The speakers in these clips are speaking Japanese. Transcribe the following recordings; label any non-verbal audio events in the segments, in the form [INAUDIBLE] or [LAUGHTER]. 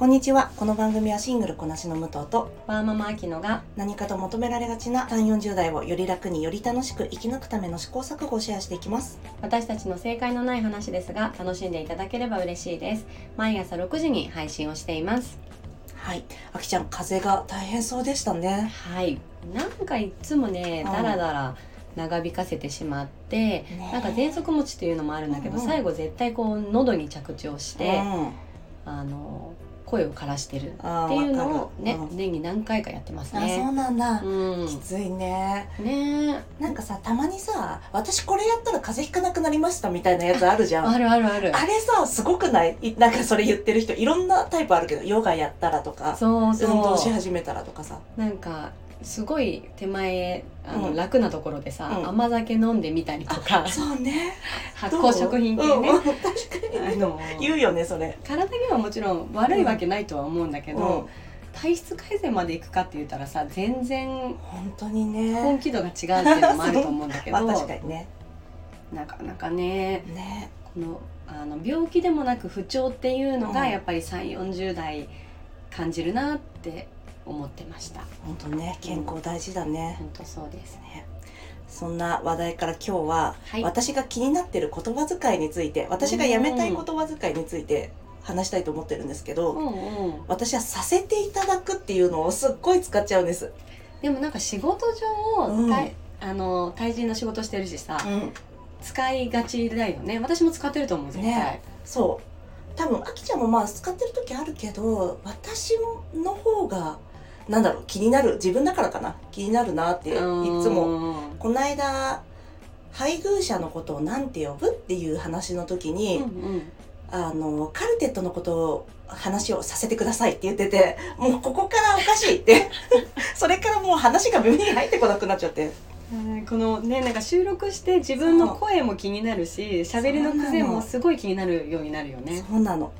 こんにちは。この番組はシングルこなしの武藤とワーママアキノが何かと求められがちな3 4 0代をより楽により楽しく生き抜くための試行錯誤をシェアしていきます。私たちの正解のない話ですが楽しんでいただければ嬉しいです。毎朝6時に配信をしています。はい。あきちゃん風が大変そうでしたね。はい。なんかいつもねうん。だらだら長引かせてしまって、ね。なんか喘息持ちっていうのもあるんだけど、うんうん。最後絶対こう喉に着地をして、うん。あの声を枯らしてるっていうのをね、うん。年に何回かやってますあねそうなんだ、うん。きついね。ね。なんかさたまにさ私これやったら風邪ひかなくなりましたみたいなやつあるじゃん。あるあるある。あれさすごくない？いなんかそれ言ってる人いろんなタイプあるけどヨガやったらとかそうそう。運動し始めたらとかさ。なんかすごい手前あの、うん。楽なところでさ、うん。甘酒飲んでみたりとか。そうね。[LAUGHS] 発酵食品系ね。う？んうん確かにあの言うよねそれ。体にはもちろん悪いわけないとは思うんだけど、うん。体質改善までいくかって言ったらさ全然本当にね。本気度が違うっていうのもあると思うんだけど、[LAUGHS] まあ確かにね。なかなかねね。このあの病気でもなく不調っていうのがうん。やっぱり3 4 0代感じるなって思ってました。本当ね健康大事だね、本当そうです。ね。そんな話題から今日は、はい。私が気になってる言葉遣いについて私がやめたい言葉遣いについて話したいと思ってるんですけど、うんうん。私はさせていただくっていうのをすっごい使っちゃうんです。でもなんか仕事上、うん。あの対人の仕事してるしさ、うん、使いがちだよね。私も使ってると思う絶対、ね。そう。多分あきちゃんもまあ使ってる時あるけど私の方がなんだろう気になる自分だからかな。気になるなっていつも。もこの間配偶者のことをなんて呼ぶっていう話の時に、うんうん。あのカルテットのことを話をさせてくださいって言っててもうここからおかしいって。[LAUGHS] それからもう話が耳に入ってこなくなっちゃって。うんこのねなんか収録して自分の声も気になるし喋りの癖もすごい気になるようになるよね。そうなの。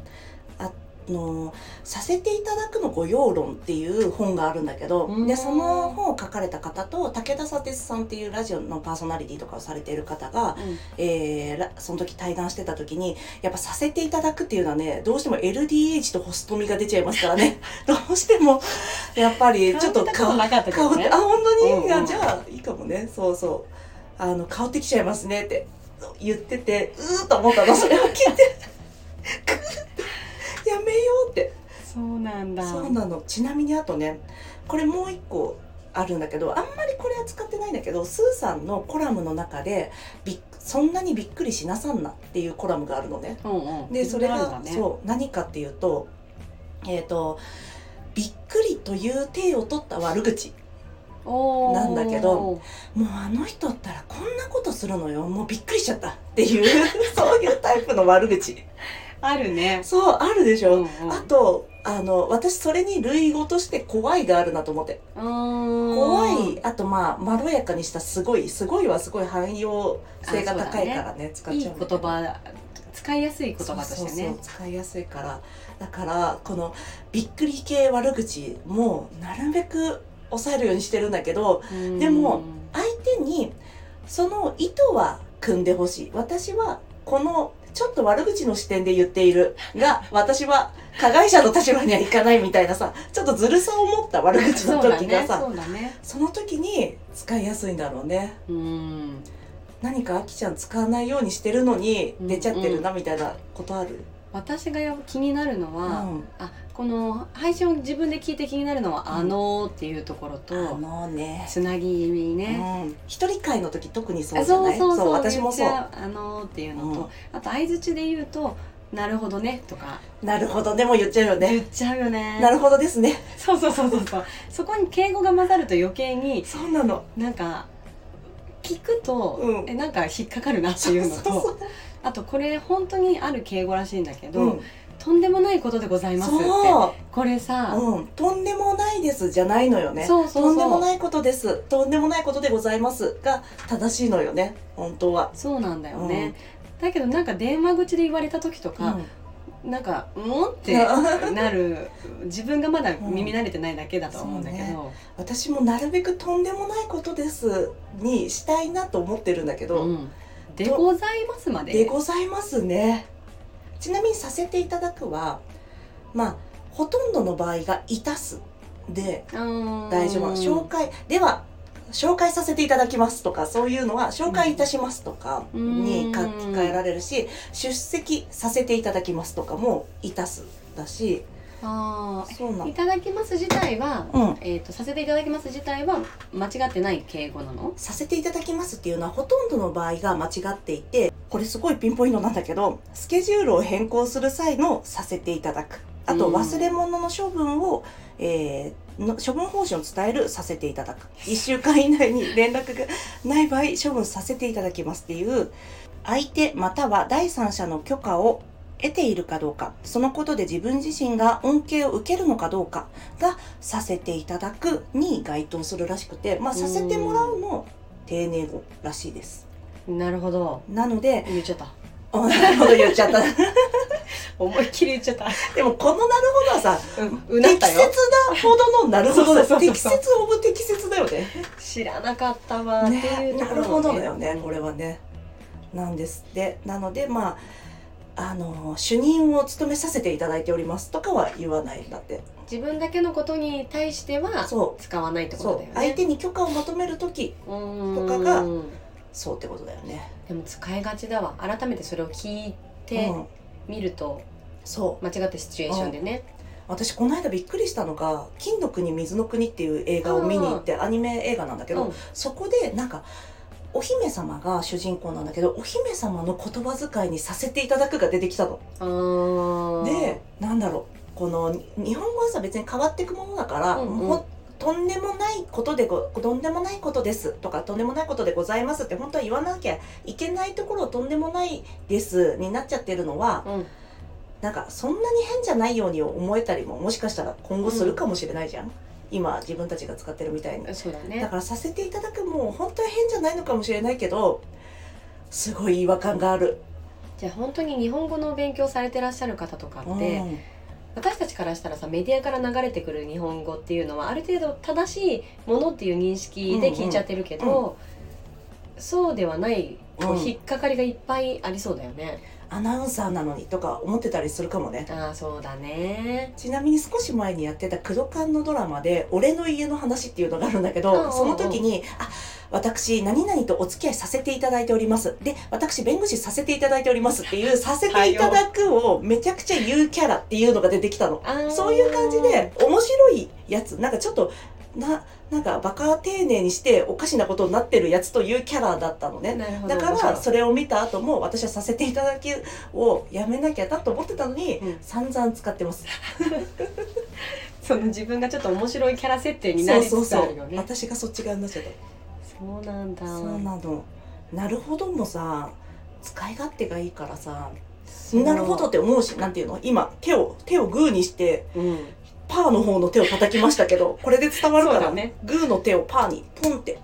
あの「させていただくの御用論」っていう本があるんだけどうん。でその本を書かれた方と武田砂鉄さんっていうラジオのパーソナリティとかをされている方が、えーらその時対談してた時にやっぱ「させていただく」っていうのはねどうしても LDH とホストミが出ちゃいますからね。[LAUGHS] どうしてもやっぱりちょっと香ってたことなかったけどね。香ってあ本当に、うんうんじゃあいいかもね。そうそう。あの香ってきちゃいますねって言っててうーっと思ったの。それを聞いてくーってやめようってそうなんだ。そうなの。ちなみにあとねこれもう一個あるんだけどあんまりこれは使ってないんだけどスーさんのコラムの中でそんなにびっくりしなさんなっていうコラムがあるのね。うんうん。でそれがね。そう何かっていうとえっ、とびっくりという体を取った悪口なんだけどもうあの人ったらこんなことするのよ。もうびっくりしちゃったっていう [LAUGHS] そういうタイプの悪口。あるね。そうあるでしょ、うんうん。あとあの私それに類語として怖いがあるなと思って。怖怖いあとまあまろやかにしたすごいすごいはすごい汎用性が高いからね使っいい言ちゃうんだけど。葉使いやすい言葉としてね使いやすいから。だからこのびっくり系悪口もなるべく抑えるようにしてるんだけどうん。でも相手にその意図は組んでほしい。私はこのちょっと悪口の視点で言っている。が私は加害者の立場にはいかないみたいなさちょっとずるさを持った悪口の時がさねそうだね。その時に使いやすいんだろうね。うん。何かあきちゃん使わないようにしてるのに出ちゃってるなみたいなことある、私がや気になるのうん。は、あこの配信を自分で聞いて気になるのは「うんあのー」っていうところと、あのね。つなぎね、うん、一人会の時特にそうあじゃない？そうそうそう私もそう。あのーっていうのと、うん。あと相づちで言うと「なるほどね」とか。なるほどでも言っちゃうよね。言っちゃうよね。なるほどですね。そうそうそうそうそう。そこに敬語が混ざると余計にそうなの。なんか聞くと、うん。えなんか引っかかるなっていうのとそうそう。あとこれ本当にある敬語らしいんだけど、うんとんでもないことでございますって。そこれさ、う、うん、とんでもないですじゃないのよね。そうそうそう。とんでもないことです。とんでもないことでございます。が正しいのよね。本当は。そうなんだよね、だけどなんか電話口で言われた時とか、なんか「うん?」って [LAUGHS] なる自分がまだ耳慣れてないだけだと思うんだけど、うん私もなるべくとんでもないことです。にしたいなと思ってるんだけど、うん。でございますまで。でございますねちなみにさせていただくはまあほとんどの場合がいたすで大大丈夫。紹介では紹介させていただきますとかそういうのは紹介いたしますとかに書き換えられるし出席させていただきますとかもいたすだしあそうないの。ただきます自体は、うん。えっ、とさせていただきます自体は間違ってない敬語なの？させていただきますっていうのはほとんどの場合が間違っていてこれすごいピンポイントなんだけどスケジュールを変更する際のさせていただく。あとうん。忘れ物の処分を、えーの処分方針を伝えるさせていただく。1週間以内に連絡がない場合処分させていただきますっていう相手または第三者の許可を得ているかどうかそのことで自分自身が恩恵を受けるのかどうかがさせていただくに該当するらしくて、まあ、させてもらうの丁寧語らしいです。なるほどなので、言っちゃった [LAUGHS] あなるほど言っちゃった。[LAUGHS] 思いっきり言っちゃったでもこのなるほどはさ、うん適切なほどのなるほどだそうそうそう適切オブ適切だよね。知らなかったわっていうところなるほどだよね、これはね。なんですって。なので、まあ、あの、主任を務めさせていただいておりますとかは言わないんだって。自分だけのことに対してはそ使わないってう。ことだよね。相手に許可を求めるとき、うーんとかがそうってことだよね。でも使いがちだわ改めてそれを聞いてうん、みるとそう。間違ったシチュエーションでね私この間びっくりしたのが「金の国水の国」っていう映画を見に行ってアニメ映画なんだけど、うんそこでなんかお姫様が主人公なんだけどお姫様の言葉遣いにさせていただくが出てきたの。でなんだろう。この日本語はさ別に変わっていくものだから、うんうん。もうとんでもないことでごとんでもないことです。とかとんでもないことでございますって本当は言わなきゃいけないところをとんでもないですになっちゃってるのはうん。なんかそんなに変じゃないように思えたりももしかしたら今後するかもしれないじゃん、今自分たちが使ってるみたいに。そうだだねからさせていただくも本当は変じゃないのかもしれないけどすごい違和感がある、じゃあ本当に日本語の勉強されてらっしゃる方とかうん。って、私たちからしたらさメディアから流れてくる日本語っていうのはある程度正しいものっていう認識で聞いちゃってるけど、そうではないうん引っかかりがいっぱいありそうだよね、アナウンサーなのにとか思ってたりするかもね。ああそうだね。ちなみに少し前にやってた黒缶のドラマで「俺の家の話」っていうのがあるんだけど、その時に「あ私何々とお付き合いさせていただいております」で「私弁護士させていただいております」っていう「[LAUGHS] させていただく」をめちゃくちゃ言うキャラっていうのが出てきたの。そういう感じで面白いやつ。なんかちょっとななんかバカ丁寧にしておかしなことになってるやつというキャラだったのね。だからそれを見た後も私はさせていただきをやめなきゃなと思ってたのに、うん散々使ってます。[LAUGHS] その自分がちょっと面白いキャラ設定になりつつあるよね私がそっち側になっちゃった。そうなんだそうなの。なるほどもさ使い勝手がいいからさなるほどって思うしなんていうの？今手を手をグーにしてうんパーの方の手を叩きましたけど [LAUGHS] これで伝わるから、ねグーの手をパーにポンって。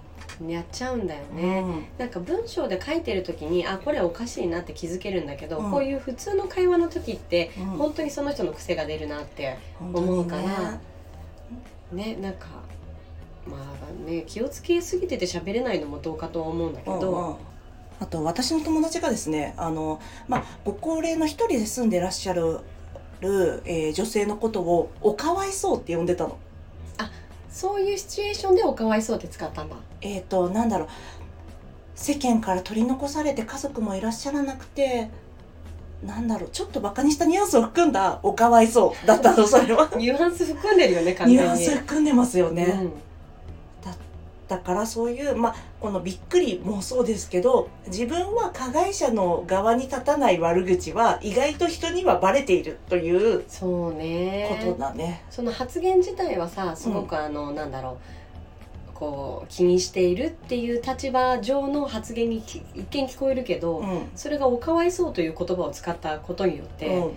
やっちゃうんだよね、うん。なんか文章で書いてる時にあこれおかしいなって気づけるんだけど、うん。こういう普通の会話の時ってうん。本当にその人の癖が出るなって思うから。ねなんかまあね気をつけすぎてて喋れないのもどうかとは思うんだけど、うんうん。あと私の友達がですねあの、まあ、ご高齢の一人で住んでらっしゃる、えー女性のことを「おかわいそう」って呼んでたの。そういうシチュエーションでおかわいそうって使ったんだえっ、となんだろう世間から取り残されて家族もいらっしゃらなくてなんだろうちょっとバカにしたニュアンスを含んだ「おかわいそう」だったのそれは。[LAUGHS] ニュアンス含んでるよね完ニ全にュアンス含んでますよね。うんだからそういう、まあ、このびっくりもそうですけど自分は加害者の側に立たない悪口は意外と人にはバレているというそうね。ことだね。その発言自体はさすごくあの、なんだろうこう気にしているっていう立場上の発言にき一見聞こえるけど、うん。それが「おかわいそう」という言葉を使ったことによって、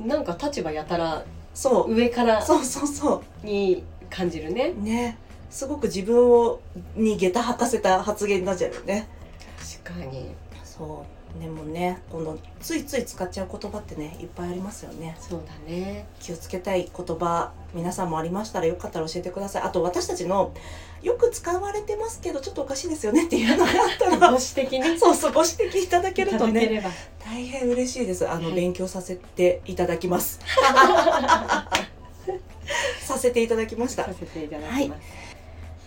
うん、なんか立場やたらそう。上からそうそうそに感じるね。うねすごく自分をに下駄履かせた発言になっちゃうよね。確かに。そう。でもねこのついつい使っちゃう言葉ってねいっぱいありますよね。そうだね。気をつけたい言葉皆さんもありましたらよかったら教えてください。あと私たちのよく使われてますけどちょっとおかしいですよねっていうのがあったごら指摘ねそうそうご指摘いただけるとね大変嬉しいです。あの、はい勉強させていただきます。[LAUGHS] せていただきました。させていただきます、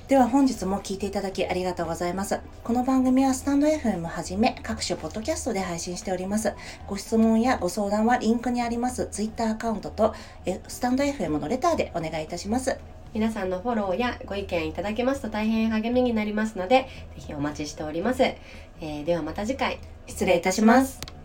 では本日も聞いていただきありがとうございます。この番組はスタンド FM はじめ各種ポッドキャストで配信しております。ご質問やご相談はリンクにあります Twitter アカウントとえスタンド FM のレターでお願いいたします。皆さんのフォローやご意見いただけますと大変励みになりますのでぜひお待ちしております、えーではまた次回失礼いたします。